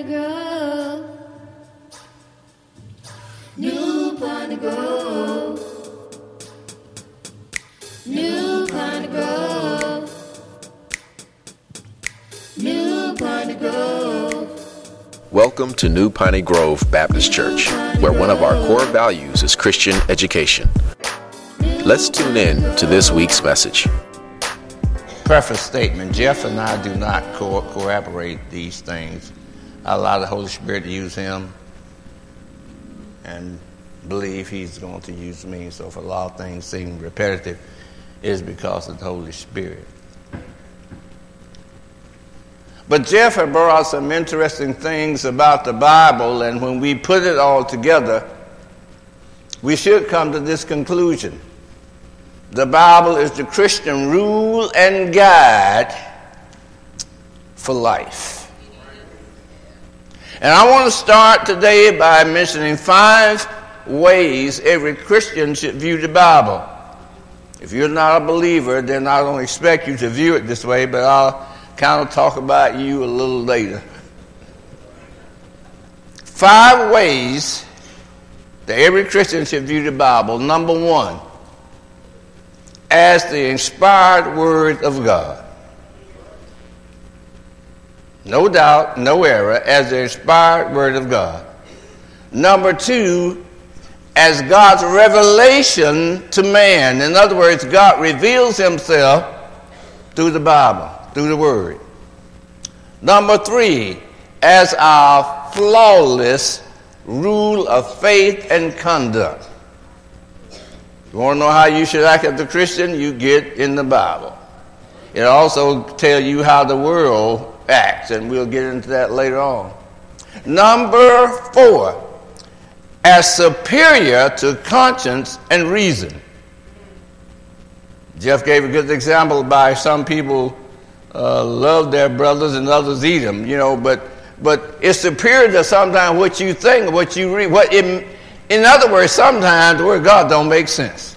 Piney Grove. New Piney Grove. New Piney Grove. New Piney Grove. Welcome to New Piney Grove Baptist Church, where one of our core values is Christian education. Let's tune in to this week's message. preface statement Jeff and I do not co- corroborate these things. I allow the Holy Spirit to use him and believe he's going to use me. So if a lot of things seem repetitive, it's because of the Holy Spirit. But Jeff had brought out some interesting things about the Bible, and when we put it all together, we should come to this conclusion. The Bible is the Christian rule and guide for life. And I want to start today by mentioning five ways every Christian should view the Bible. If you're not a believer, then I don't expect you to view it this way, but I'll kind of talk about you a little later. Five ways that every Christian should view the Bible. Number one, as the inspired Word of God. No doubt, no error, as the inspired Word of God. Number two, as God's revelation to man. In other words, God reveals Himself through the Bible, through the Word. Number three, as our flawless rule of faith and conduct. You want to know how you should act as a Christian? You get in the Bible. It also tells you how the world acts, and we'll get into that later on. Number four, as superior to conscience and reason. Jeff gave a good example by some people uh, love their brothers and others eat them, you know, but but it's superior to sometimes what you think, what you read, what it, in other words, sometimes the word God don't make sense.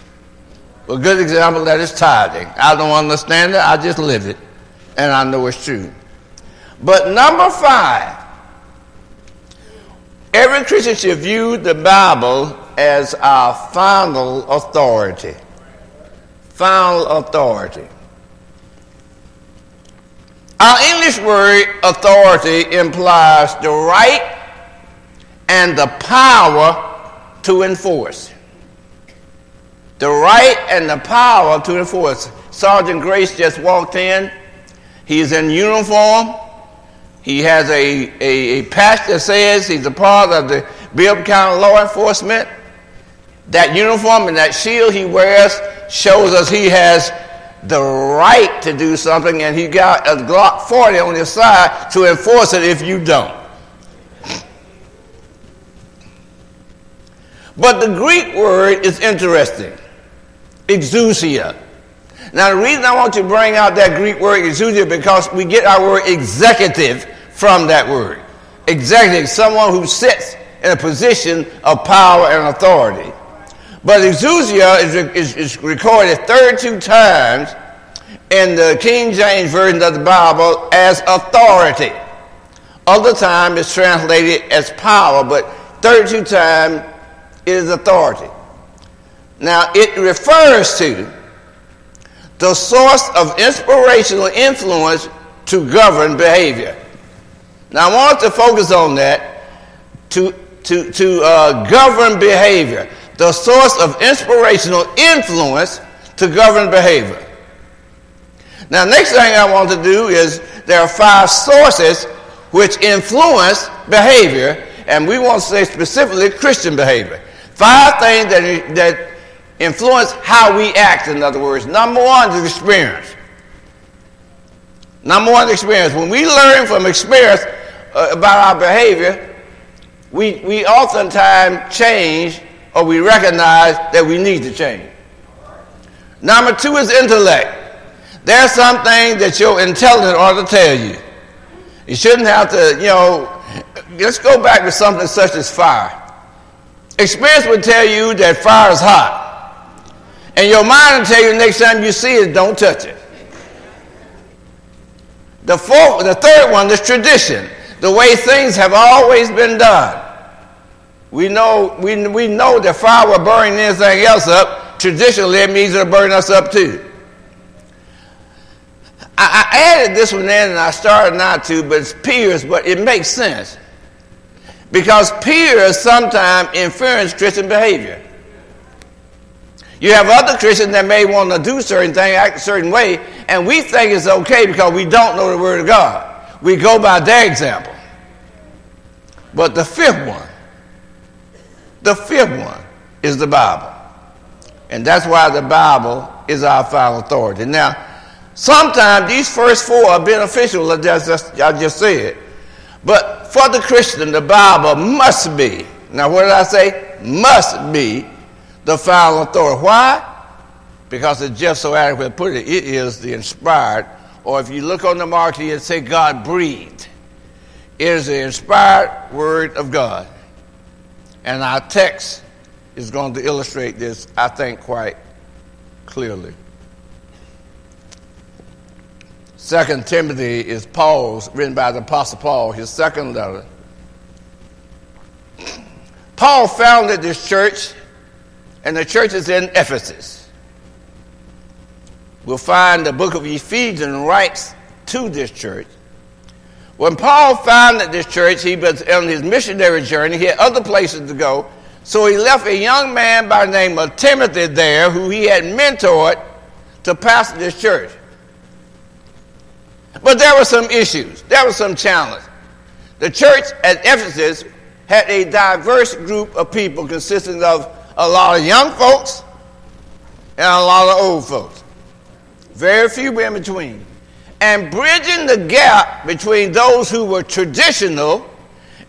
A good example that is tithing. I don't understand it, I just live it, and I know it's true. But number five, every Christian should view the Bible as our final authority. Final authority. Our English word authority implies the right and the power to enforce. The right and the power to enforce. Sergeant Grace just walked in. He's in uniform. He has a, a, a patch that says he's a part of the Bibb County Law Enforcement. That uniform and that shield he wears shows us he has the right to do something, and he got a Glock 40 on his side to enforce it if you don't. But the Greek word is interesting exousia. Now, the reason I want to bring out that Greek word exousia because we get our word executive from that word. Executive, someone who sits in a position of power and authority. But exousia is, is, is recorded 32 times in the King James Version of the Bible as authority. Other time it's translated as power, but 32 times is authority. Now, it refers to the source of inspirational influence to govern behavior. Now, I want to focus on that to, to, to uh, govern behavior. The source of inspirational influence to govern behavior. Now, next thing I want to do is there are five sources which influence behavior, and we want to say specifically Christian behavior. Five things that, that influence how we act, in other words. Number one is experience. Number one, is experience. When we learn from experience uh, about our behavior, we, we oftentimes change or we recognize that we need to change. Number two is intellect. There's something that your intelligence ought to tell you. You shouldn't have to, you know, let's go back to something such as fire. Experience would tell you that fire is hot. And your mind will tell you next time you see it, don't touch it. The fourth, the third one is tradition. the way things have always been done. We know, we, we know that fire will burn anything else up. Traditionally, it means it'll burn us up too. I, I added this one in and I started not to, but it's peers, but it makes sense. Because peers sometimes influence Christian behavior. You have other Christians that may want to do certain things, act a certain way, and we think it's okay because we don't know the Word of God. We go by their example. But the fifth one, the fifth one is the Bible. And that's why the Bible is our final authority. Now, sometimes these first four are beneficial, as I just, said. But for the Christian, the Bible must be, now what did I say? Must be the final authority. Why? Because it's just so adequate put it, it is the inspired, or if you look on the marquee and say God breathed, it is the inspired word of God. And our text is going to illustrate this, I think, quite clearly. Second Timothy is Paul's, written by the Apostle Paul, his second letter. Paul founded this church, and the church is in Ephesus. We'll find the book of Ephesians writes to this church. When Paul founded this church, he was on his missionary journey. He had other places to go. So he left a young man by the name of Timothy there, who he had mentored to pastor this church. But there were some issues. There was some challenge. The church at Ephesus had a diverse group of people consisting of a lot of young folks and a lot of old folks. Very few in between. And bridging the gap between those who were traditional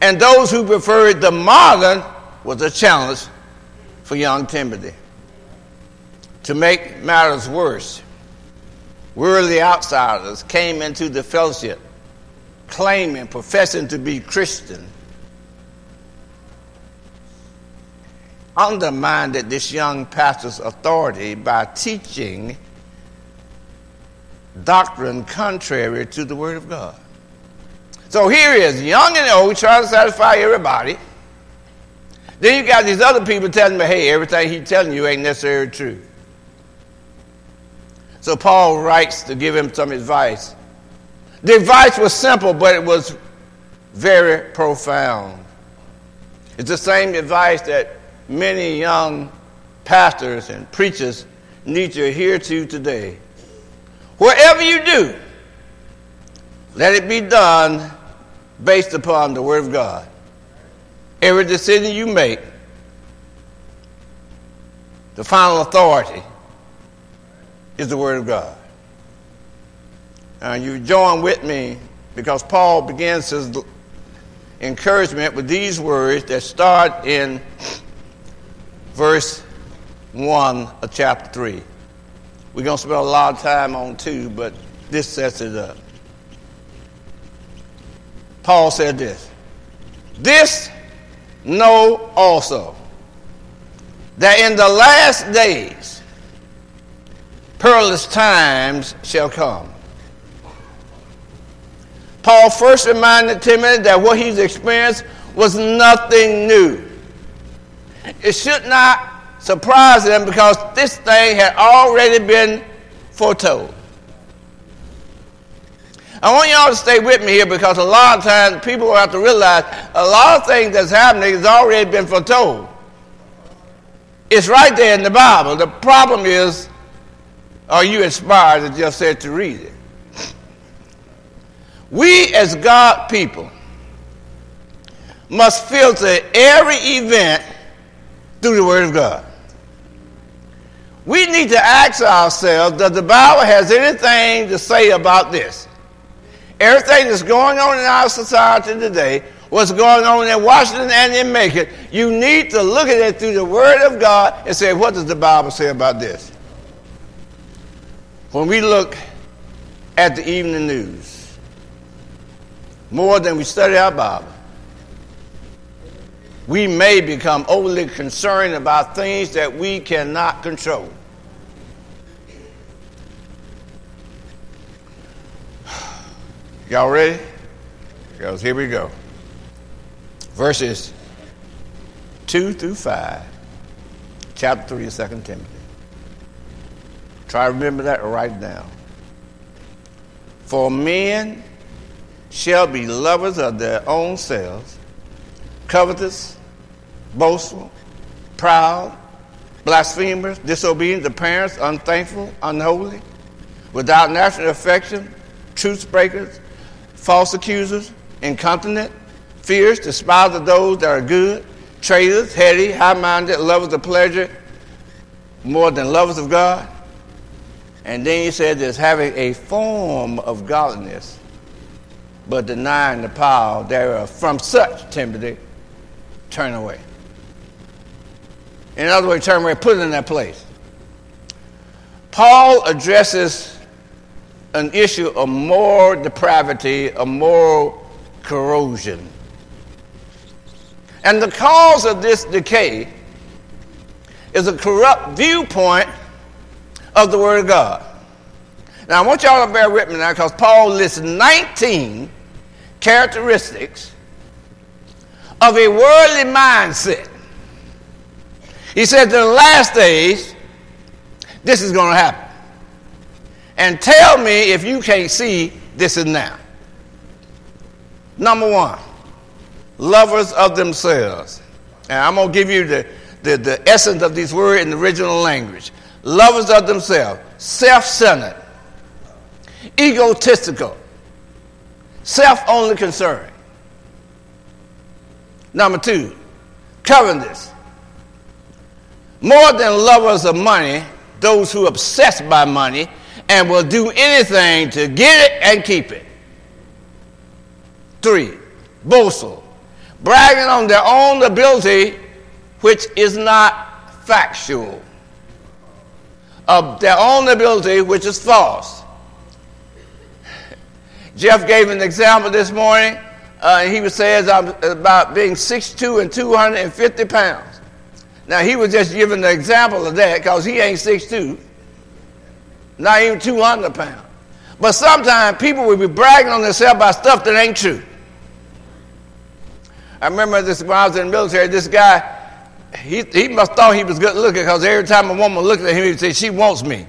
and those who preferred the modern was a challenge for young Timothy. To make matters worse, worldly outsiders came into the fellowship claiming, professing to be Christian, undermined this young pastor's authority by teaching doctrine contrary to the Word of God. So here he is, young and old, trying to satisfy everybody. Then you got these other people telling me, hey, everything he's telling you ain't necessarily true. So Paul writes to give him some advice. The advice was simple, but it was very profound. It's the same advice that many young pastors and preachers need to adhere to today. Whatever you do, let it be done based upon the Word of God. Every decision you make, the final authority is the Word of God. Now, you join with me because Paul begins his encouragement with these words that start in verse 1 of chapter 3. We're going to spend a lot of time on 2, but this sets it up. Paul said this This know also that in the last days perilous times shall come. Paul first reminded Timothy that what he's experienced was nothing new. It should not surprise them because this thing had already been foretold. I want y'all to stay with me here because a lot of times people have to realize a lot of things that's happening has already been foretold. It's right there in the Bible. The problem is, are you inspired, to just said, to read it? We, as God people, must filter every event through the Word of God. We need to ask ourselves does the Bible has anything to say about this? Everything that's going on in our society today, what's going on in Washington and in Macon, you need to look at it through the Word of God and say, what does the Bible say about this? When we look at the evening news, more than we study our Bible, we may become overly concerned about things that we cannot control. Y'all ready? Because here we go. Verses 2 through 5, chapter 3 of 2 Timothy. Try to remember that right now. For men shall be lovers of their own selves, covetous, boastful, proud, blasphemers, disobedient to parents, unthankful, unholy, without natural affection, truth breakers, false accusers, incontinent, fierce, despisers of those that are good, traitors, heady, high minded, lovers of pleasure more than lovers of God. And then he said there's having a form of godliness, but denying the power thereof. From such, Timothy, turn away. In other words, turn away, put it in that place. Paul addresses an issue of moral depravity, of moral corrosion. And the cause of this decay is a corrupt viewpoint of the Word of God. Now, I want y'all to bear with me now because Paul lists 19 characteristics of a worldly mindset. He said, in the last days, this is going to happen. And tell me if you can't see this is now. Number one, lovers of themselves. And I'm going to give you the, the, the essence of these words in the original language. Lovers of themselves, self centered, egotistical, self only concerned. Number two, covetous. More than lovers of money, those who obsessed by money and will do anything to get it and keep it. Three, boastful, bragging on their own ability, which is not factual, of their own ability, which is false. Jeff gave an example this morning. Uh, he was saying about being 6'2 and 250 pounds. Now, he was just giving the example of that because he ain't 6'2 not even 200 pounds. But sometimes people will be bragging on themselves about stuff that ain't true. I remember this when I was in the military, this guy, he, he must thought he was good looking because every time a woman looked at him, he'd say, She wants me.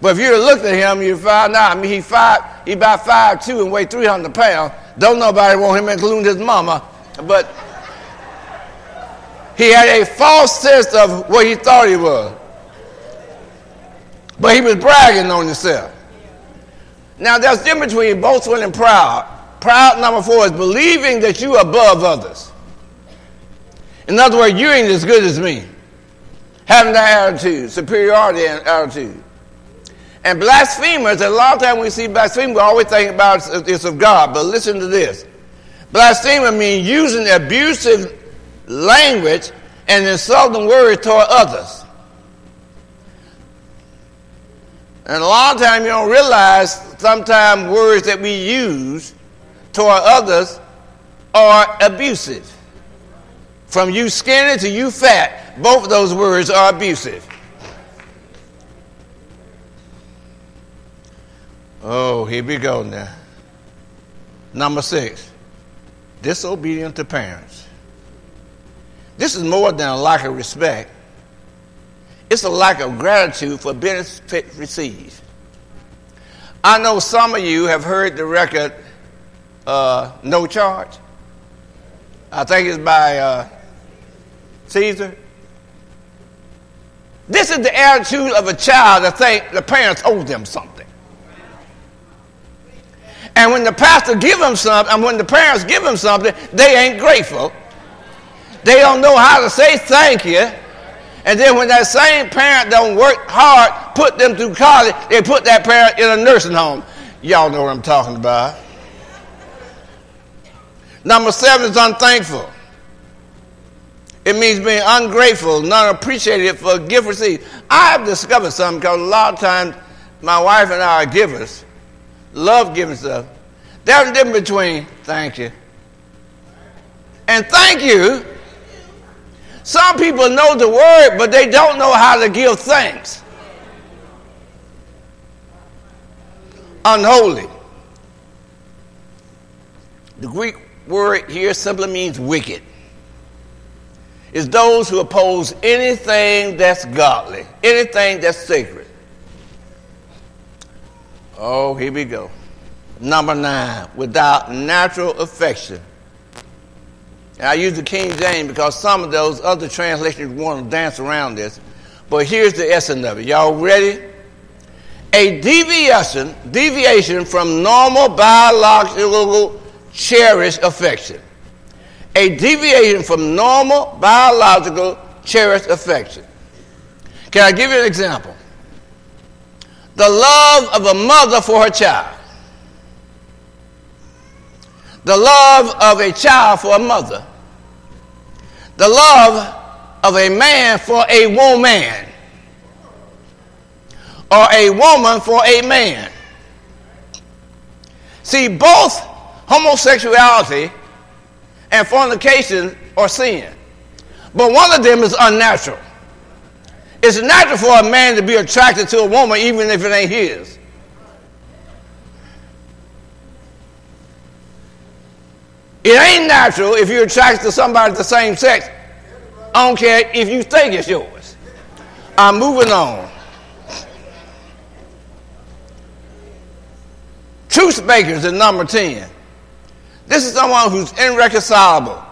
But if you looked at him, you find out, I mean, he, five, he about 5'2 and weighed 300 pounds. Don't nobody want him, including his mama. But he had a false sense of what he thought he was. But he was bragging on himself. Now, there's a difference between boastful and proud. Proud, number four, is believing that you are above others. In other words, you ain't as good as me. Having that attitude, superiority attitude. And blasphemers, a lot of times we see blasphemy, we always think about it's of God. But listen to this. Blasphemer means using abusive language and insulting words toward others. And a lot of times you don't realize sometimes words that we use toward others are abusive. From you skinny to you fat, both of those words are abusive. Oh, here we go now. Number six, disobedient to parents. This is more than a lack of respect. It's a lack of gratitude for benefit received. I know some of you have heard the record uh, No Charge. I think it's by uh, Caesar. This is the attitude of a child that think the parents owe them something. And when the pastor give them something, and when the parents give them something, they ain't grateful. They don't know how to say thank you. And then when that same parent don't work hard, put them through college, they put that parent in a nursing home. Y'all know what I'm talking about. Number seven is unthankful. It means being ungrateful, not appreciated for a gift received. I've discovered something because a lot of times my wife and I are givers, love giving stuff. There's a difference between thank you and thank you some people know the word, but they don't know how to give thanks. Unholy. The Greek word here simply means wicked. It's those who oppose anything that's godly, anything that's sacred. Oh, here we go. Number nine, without natural affection. I use the King James because some of those other translations want to dance around this. But here's the essence of it. Y'all ready? A deviation, deviation from normal biological cherished affection. A deviation from normal biological cherished affection. Can I give you an example? The love of a mother for her child. The love of a child for a mother. The love of a man for a woman. Or a woman for a man. See, both homosexuality and fornication are sin. But one of them is unnatural. It's natural for a man to be attracted to a woman even if it ain't his. It ain't natural if you're attracted to somebody of the same sex. I don't care if you think it's yours. I'm moving on. Truth makers in number 10. This is someone who's irreconcilable,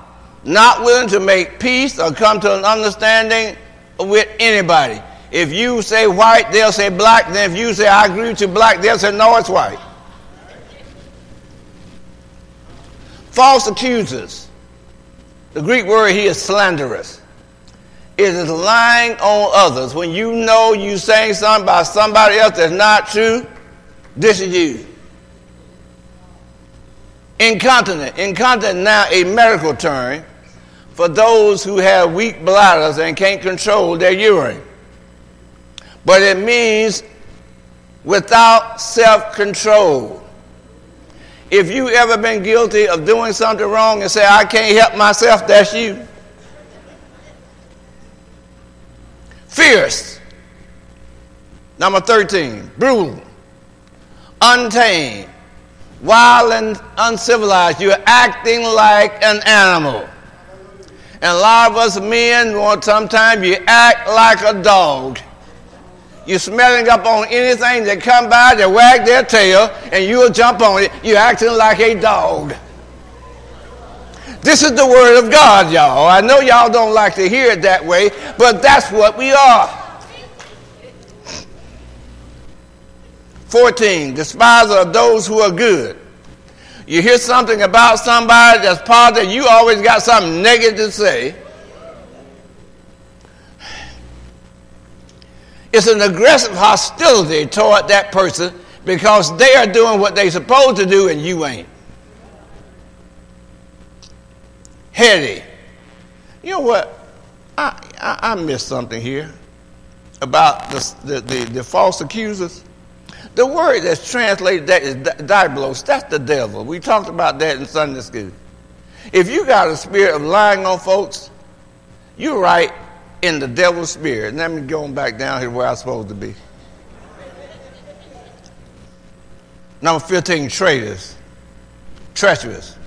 not willing to make peace or come to an understanding with anybody. If you say white, they'll say black. Then if you say I agree with you black, they'll say no, it's white. False accusers. The Greek word here is slanderous. It is lying on others. When you know you saying something about somebody else that's not true, this is you. Incontinent. Incontinent now a medical term for those who have weak bladders and can't control their urine. But it means without self control. If you ever been guilty of doing something wrong and say, I can't help myself, that's you. Fierce. Number 13, brutal, untamed, wild and uncivilized. You're acting like an animal. And a lot of us men want sometimes you act like a dog. You're smelling up on anything that come by, they wag their tail, and you'll jump on it. You're acting like a dog. This is the word of God, y'all. I know y'all don't like to hear it that way, but that's what we are. 14, despiser of those who are good. You hear something about somebody that's positive, you always got something negative to say. It's an aggressive hostility toward that person because they are doing what they're supposed to do and you ain't. Heady. You know what? I, I, I missed something here about the, the, the, the false accusers. The word that's translated that is diabolos. That's the devil. We talked about that in Sunday school. If you got a spirit of lying on folks, you're right in the devil's spirit. Let me go back down here where I'm supposed to be. Number 15, traitors. Treacherous.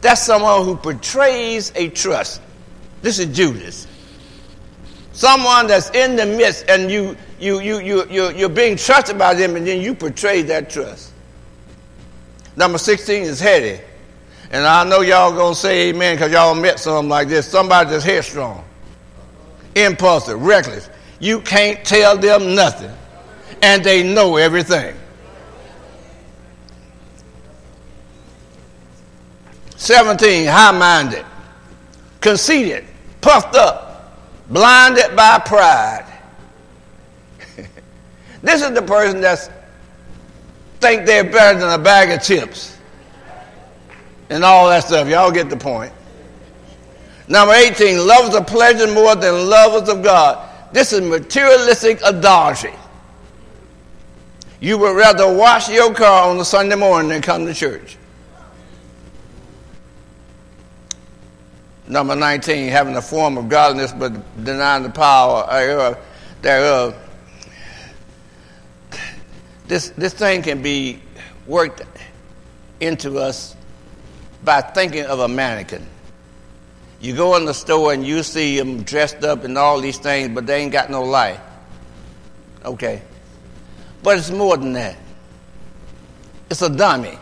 That's someone who betrays a trust. This is Judas. Someone that's in the midst and you, you, you, you, you, you're being trusted by them and then you betray that trust. Number 16 is heady. And I know y'all gonna say amen because y'all met something like this. Somebody that's headstrong impulsive, reckless. You can't tell them nothing, and they know everything. Seventeen, high-minded, conceited, puffed up, blinded by pride. This is the person that's think they're better than a bag of chips and all that stuff. Y'all get the point. Number 18, lovers of pleasure more than lovers of God. This is materialistic adultery. You would rather wash your car on a Sunday morning than come to church. Number 19, having a form of godliness but denying the power thereof. This, this thing can be worked into us by thinking of a mannequin. You go in the store and you see them dressed up and all these things, but they ain't got no life. Okay. But it's more than that. It's a dummy.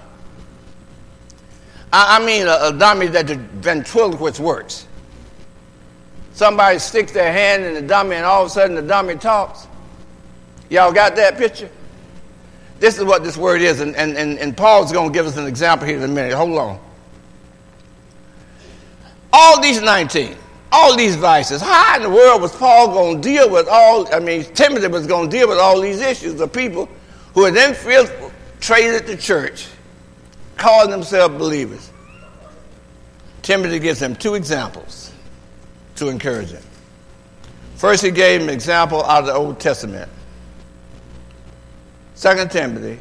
I, I mean, a, a, dummy that the ventriloquist works. Somebody sticks their hand in the dummy, and all of a sudden the dummy talks. Y'all got that picture? This is what this word is, and, and, and, and Paul's going to give us an example here in a minute. Hold on. All these 19, all these vices, how in the world was Paul going to deal with all, I mean, Timothy was going to deal with all these issues of people who had infiltrated the church, calling themselves believers. Timothy gives them two examples to encourage him. First, he gave him an example out of the Old Testament. Second Timothy,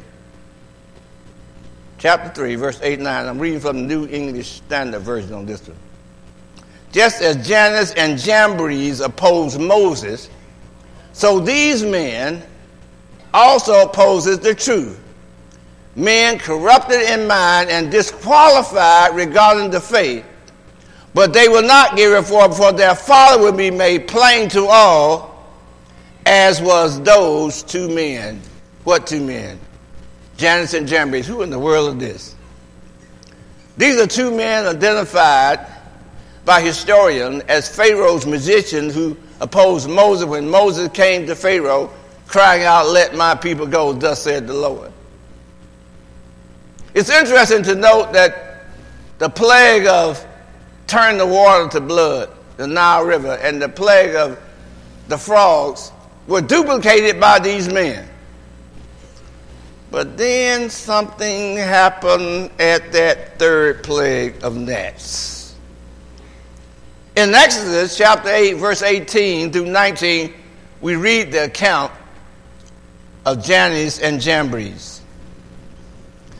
chapter 3, verse 8 and 9. I'm reading from the New English Standard Version on this one. Just as Jannes and Jambres opposed Moses, so these men also opposes the truth. Men corrupted in mind and disqualified regarding the faith, but they will not give it for, for their folly will be made plain to all, as was those two men. What two men? Jannes and Jambres. Who in the world is this? These are two men identified by historians as Pharaoh's musicians who opposed Moses when Moses came to Pharaoh crying out, Let my people go, thus said the Lord. It's interesting to note that the plague of turn the water to blood, the Nile River, and the plague of the frogs were duplicated by these men. But then something happened at that third plague of gnats. In Exodus chapter 8, verse 18 through 19, we read the account of Jannes and Jambres.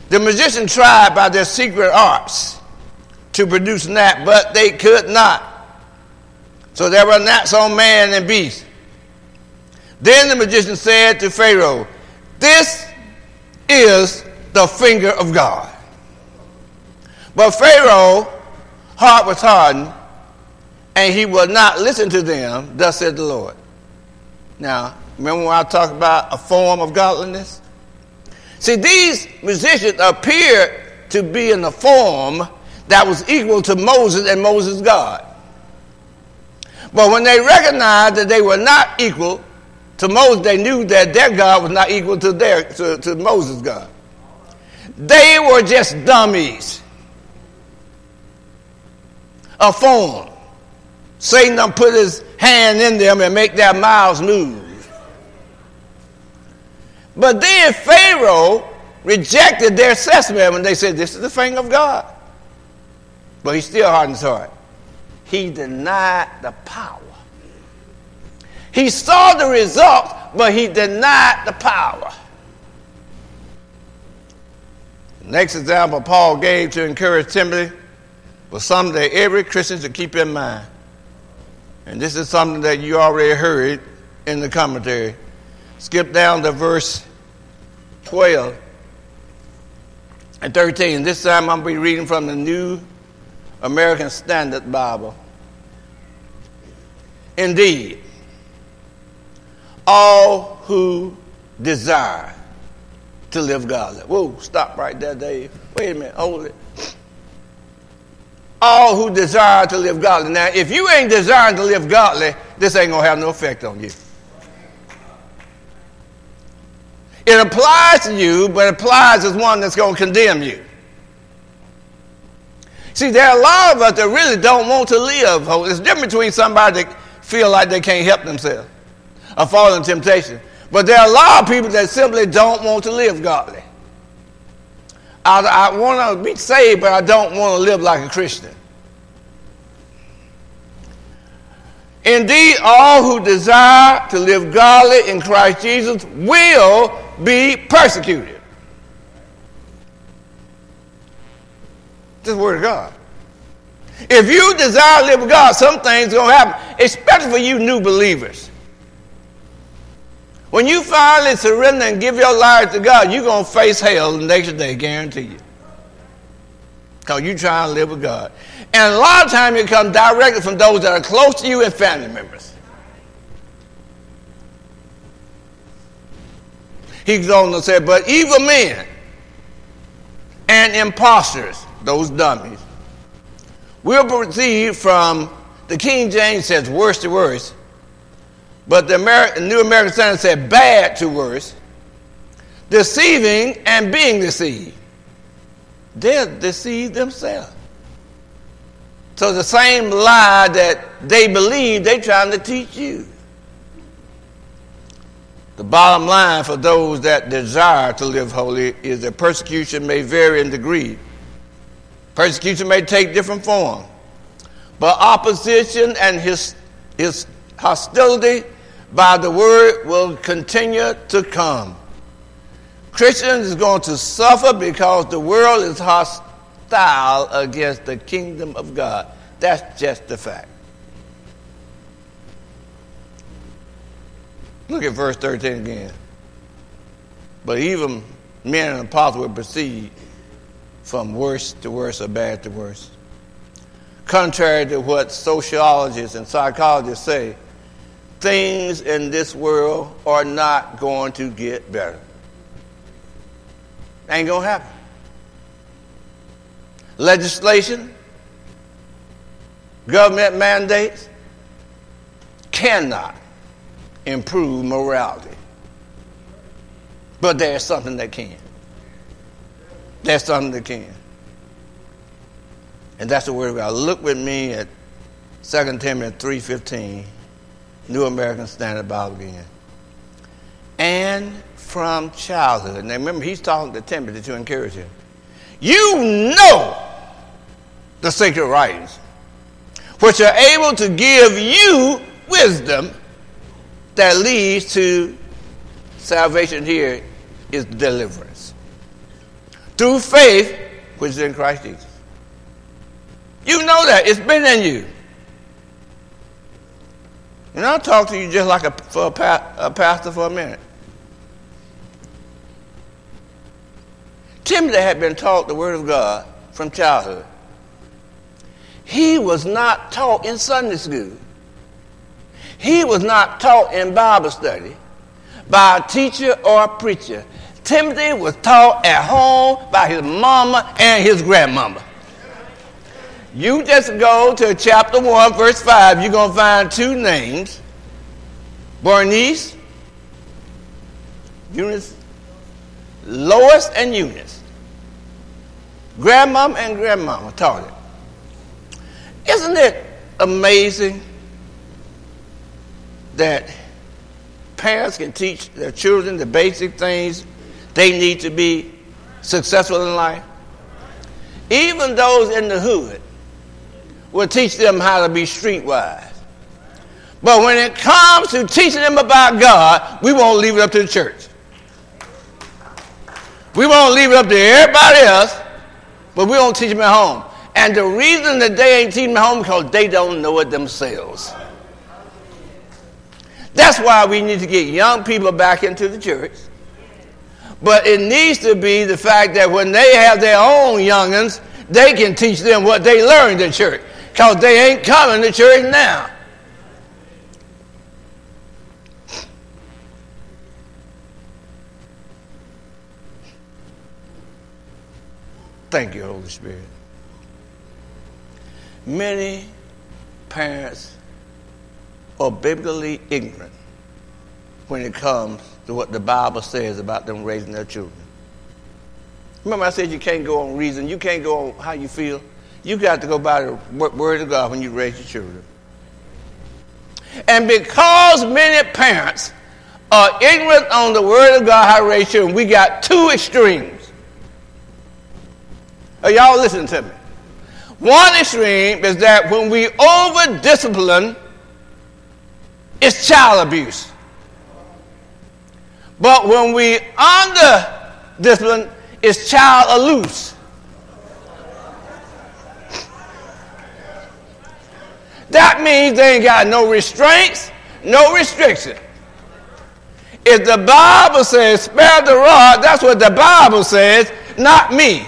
The magician tried by their secret arts to produce gnat, but they could not. So there were gnats on man and beast. Then the magician said to Pharaoh, This is the finger of God. But Pharaoh' heart was hardened, and he would not listen to them, thus said the Lord. Now, remember when I talked about a form of godliness? See, these musicians appeared to be in a form that was equal to Moses and Moses' God. But when they recognized that they were not equal to Moses, they knew that their God was not equal to their to, to Moses' God. They were just dummies. A form. Satan done put his hand in them and make their mouths move. But then Pharaoh rejected their assessment when they said, This is the finger of God. But he still hardened his heart. He denied the power. He saw the results, but he denied the power. The next example Paul gave to encourage Timothy was something that every Christian should keep in mind. And this is something that you already heard in the commentary. Skip down to verse 12 and 13. This time I'm going to be reading from the New American Standard Bible. Indeed, all who desire to live godly. Whoa, stop right there, Dave. Wait a minute, hold it. All who desire to live godly. Now, if you ain't desiring to live godly, this ain't going to have no effect on you. It applies to you, but it applies as one that's going to condemn you. See, there are a lot of us that really don't want to live. It's different between somebody that feel like they can't help themselves or fall in temptation. But there are a lot of people that simply don't want to live godly. I, I want to be saved, but I don't want to live like a Christian. Indeed, all who desire to live godly in Christ Jesus will be persecuted. This word of God. If you desire to live with God, some things are going to happen, especially for you new believers. When you finally surrender and give your life to God, you're going to face hell the next day, guarantee you. Because you're trying to live with God. And a lot of times it comes directly from those that are close to you and family members. He goes on to say, but evil men and impostors, those dummies, will proceed from, the King James says worse to worse, but the New American Standard said bad to worse, deceiving and being deceived. They're deceived themselves. So the same lie that they believe, they're trying to teach you. The bottom line for those that desire to live holy is that persecution may vary in degree. Persecution may take different form. But opposition and his, his hostility by the word will continue to come. Christians is going to suffer because the world is hostile against the kingdom of God. That's just the fact. Look at verse 13 again. But even men and apostles will proceed from worse to worse or bad to worse. Contrary to what sociologists and psychologists say, things in this world are not going to get better. Ain't going to happen. Legislation, government mandates cannot improve morality. But there's something that can. There's something that can. And that's the word of God. Look with me at 2 Timothy 3.15, New American Standard Bible again. And from childhood. Now remember, he's talking to Timothy to encourage him. You know the sacred writings, which are able to give you wisdom that leads to salvation here is deliverance. Through faith, which is in Christ Jesus. You know that. It's been in you. And I'll talk to you just like a, for a, pa- a pastor for a minute. Timothy had been taught the Word of God from childhood. He was not taught in Sunday school. He was not taught in Bible study by a teacher or a preacher. Timothy was taught at home by his mama and his grandmama. You just go to chapter 1, verse 5, you're going to find two names Bernice, Eunice, Lois, and Eunice. Grandmama and grandmama taught it. Isn't it amazing that parents can teach their children the basic things they need to be successful in life? Even those in the hood will teach them how to be streetwise. But when it comes to teaching them about God, we won't leave it up to the church. We won't leave it up to everybody else, but we don't teach them at home. And the reason that they ain't teaching at home because they don't know it themselves. That's why we need to get young people back into the church. But it needs to be the fact that when they have their own youngins, they can teach them what they learned in church. Because they ain't coming to church now. Thank you, Holy Spirit. Many parents are biblically ignorant when it comes to what the Bible says about them raising their children. Remember, I said you can't go on reason, you can't go on how you feel. You got to go by the word of God when you raise your children. And because many parents are ignorant on the word of God how to raise children, we got two extremes. Are y'all listening to me? One extreme is that when we over discipline, it's child abuse. But when we under discipline, it's child loose. That means they ain't got no restraints, no restriction. If the Bible says spare the rod, that's what the Bible says, not me.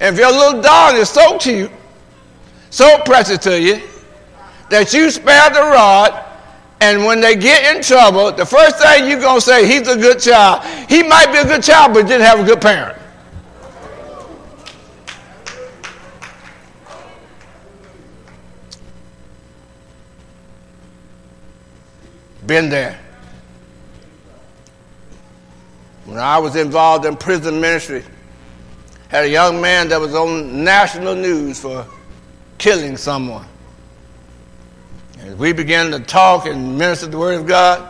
If your little dog is so cute, so precious to you, that you spare the rod, and when they get in trouble, the first thing you're going to say, he's a good child. He might be a good child, but didn't have a good parent. Been there. When I was involved in prison ministry, had a young man that was on national news for killing someone. As we began to talk and minister the Word of God,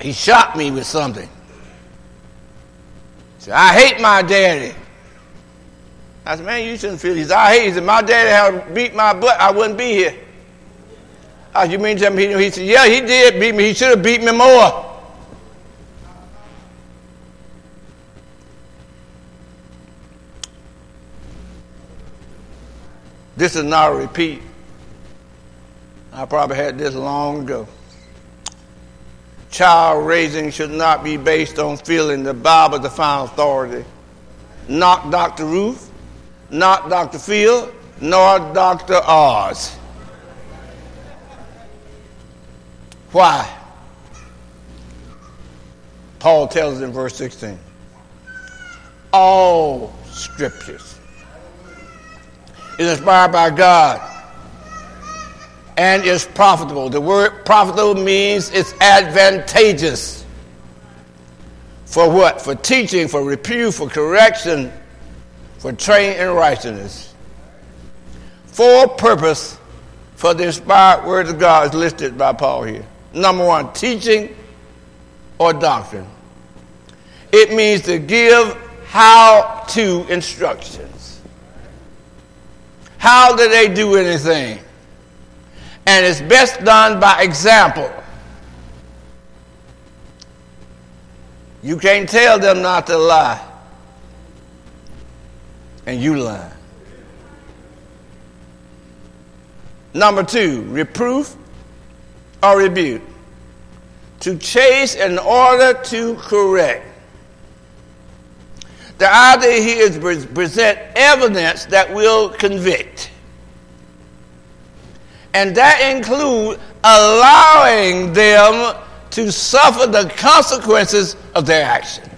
he shot me with something. He said, I hate my daddy. I said, man, you shouldn't feel said, I hate. He said, my daddy had beat my butt. I wouldn't be here. Said, you mean tell me? He said, yeah, he did beat me. He should have beat me more. This is not a repeat. I probably had this long ago. Child raising should not be based on feeling. The Bible final authority. Not Dr. Ruth, not Dr. Phil, nor Dr. Oz. Why? Paul tells in verse 16 all scriptures is inspired by God and is profitable. The word profitable means it's advantageous. For what? For teaching, for reproof, for correction, for training in righteousness. For purpose, for the inspired word of God is listed by Paul here. Number one, teaching or doctrine. It means to give how to instructions. How do they do anything? And it's best done by example. You can't tell them not to lie. And you lie. Number two, reproof or rebuke. To chase in order to correct. The idea here is to present evidence that will convict. And that includes allowing them to suffer the consequences of their action.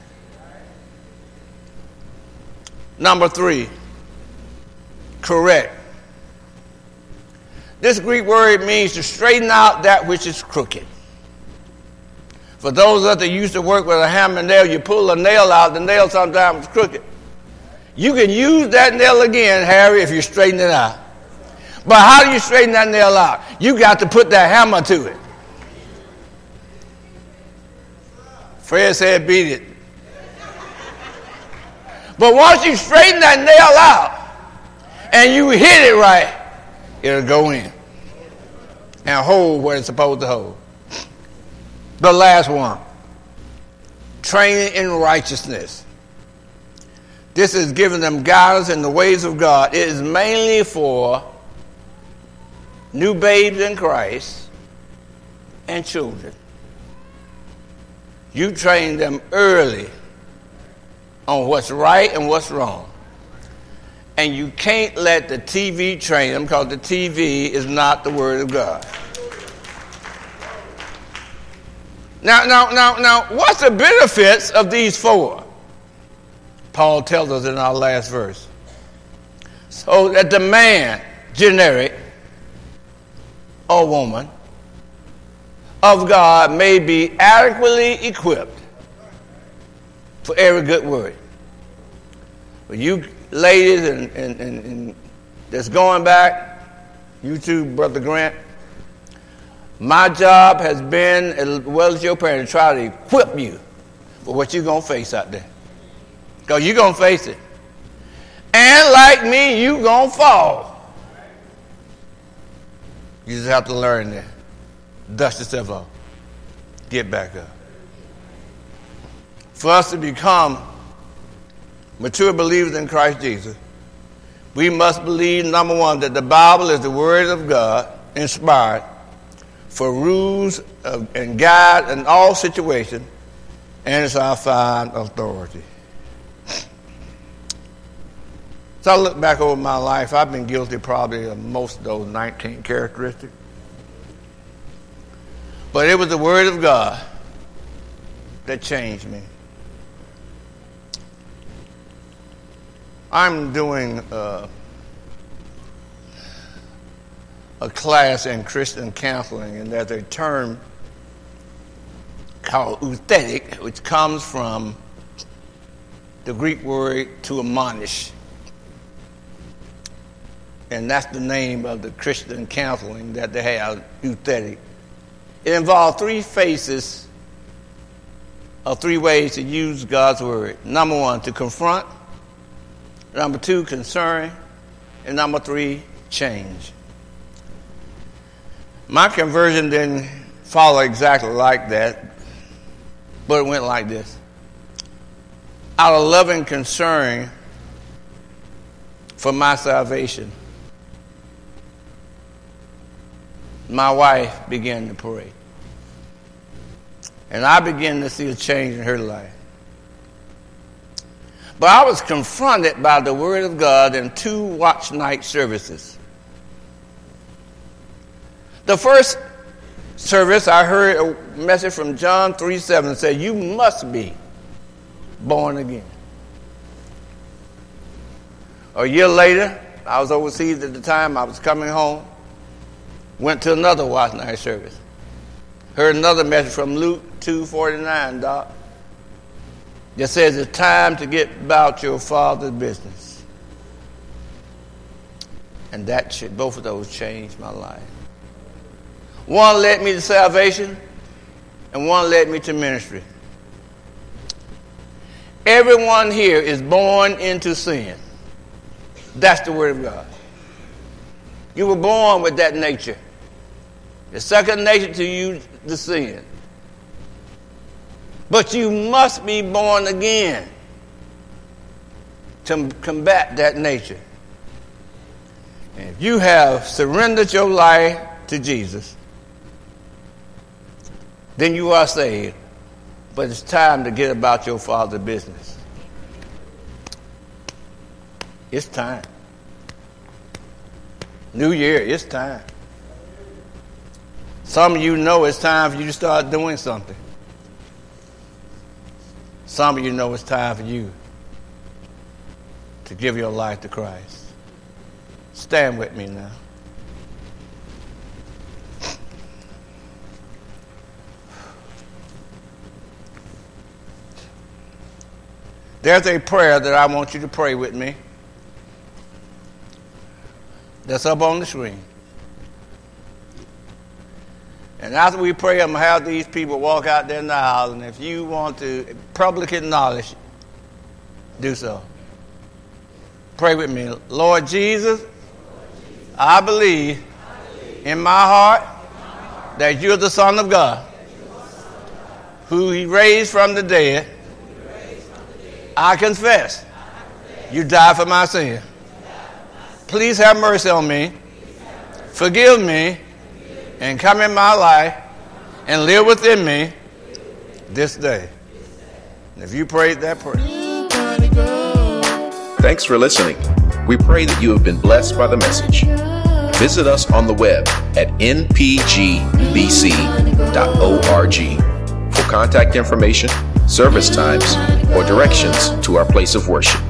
Number three, correct. This Greek word means to straighten out that which is crooked. For those that used to work with a hammer and nail, you pull a nail out, the nail sometimes is crooked. You can use that nail again, Harry, if you straighten it out. But how do you straighten that nail out? You got to put that hammer to it. Fred said, beat it. But once you straighten that nail out and you hit it right, it'll go in and hold where it's supposed to hold. The last one training in righteousness. This is giving them guidance in the ways of God. It is mainly for new babes in Christ and children. You train them early on what's right and what's wrong. And you can't let the TV train them because the TV is not the Word of God. Now, now, now, now, what's the benefits of these four? Paul tells us in our last verse. So that the man, generic, or woman, of God may be adequately equipped for every good word. For you ladies and, and, and, and that's going back, you too, Brother Grant, my job has been, as well as your parents, to try to equip you for what you're going to face out there. Because you're going to face it. And like me, you're going to fall. You just have to learn that. Dust yourself off. Get back up. For us to become mature believers in Christ Jesus, we must believe, number one, that the Bible is the Word of God, inspired for rules of, and guide in all situations, and it's our final authority. So I look back over my life, I've been guilty probably of most of those 19 characteristics. But it was the Word of God that changed me. I'm doing uh, a class in Christian counseling, and there's a term called nouthetic, which comes from the Greek word to admonish. And that's the name of the Christian counseling that they have, nouthetic. It involves three phases of three ways to use God's word. Number one, to confront. Number two, concern. And number three, change. My conversion didn't follow exactly like that, but it went like this. Out of loving concern for my salvation, my wife began to pray. And I began to see a change in her life. But I was confronted by the Word of God in two watch night services. The first service, I heard a message from John 3 7 said, You must be born again. A year later, I was overseas at the time, I was coming home, went to another watch night service. Heard another message from Luke 249, Doc. That says it's time to get about your father's business. And that should, both of those changed my life. One led me to salvation, and one led me to ministry. Everyone here is born into sin. That's the word of God. You were born with that nature. The second nature to you, the sin. But you must be born again to combat that nature. And if you have surrendered your life to Jesus, then you are saved. But it's time to get about your father's business. It's time. New year, it's time. Some of you know it's time for you to start doing something. Some of you know it's time for you to give your life to Christ. Stand with me now. There's a prayer that I want you to pray with me. That's up on the screen. And after we pray, I'm going to have these people walk out there in the aisle. And if you want to public acknowledge, do so. Pray with me. Lord Jesus, I believe in my heart that you're the Son of God, who he raised from the dead. I confess you died for my sin. Please have mercy on me. Forgive me and come in my life and live within me this day. And if you prayed that prayer, Thanks for listening. We pray that you have been blessed by the message. Visit us on the web at npgbc.org for contact information, service times, or directions to our place of worship.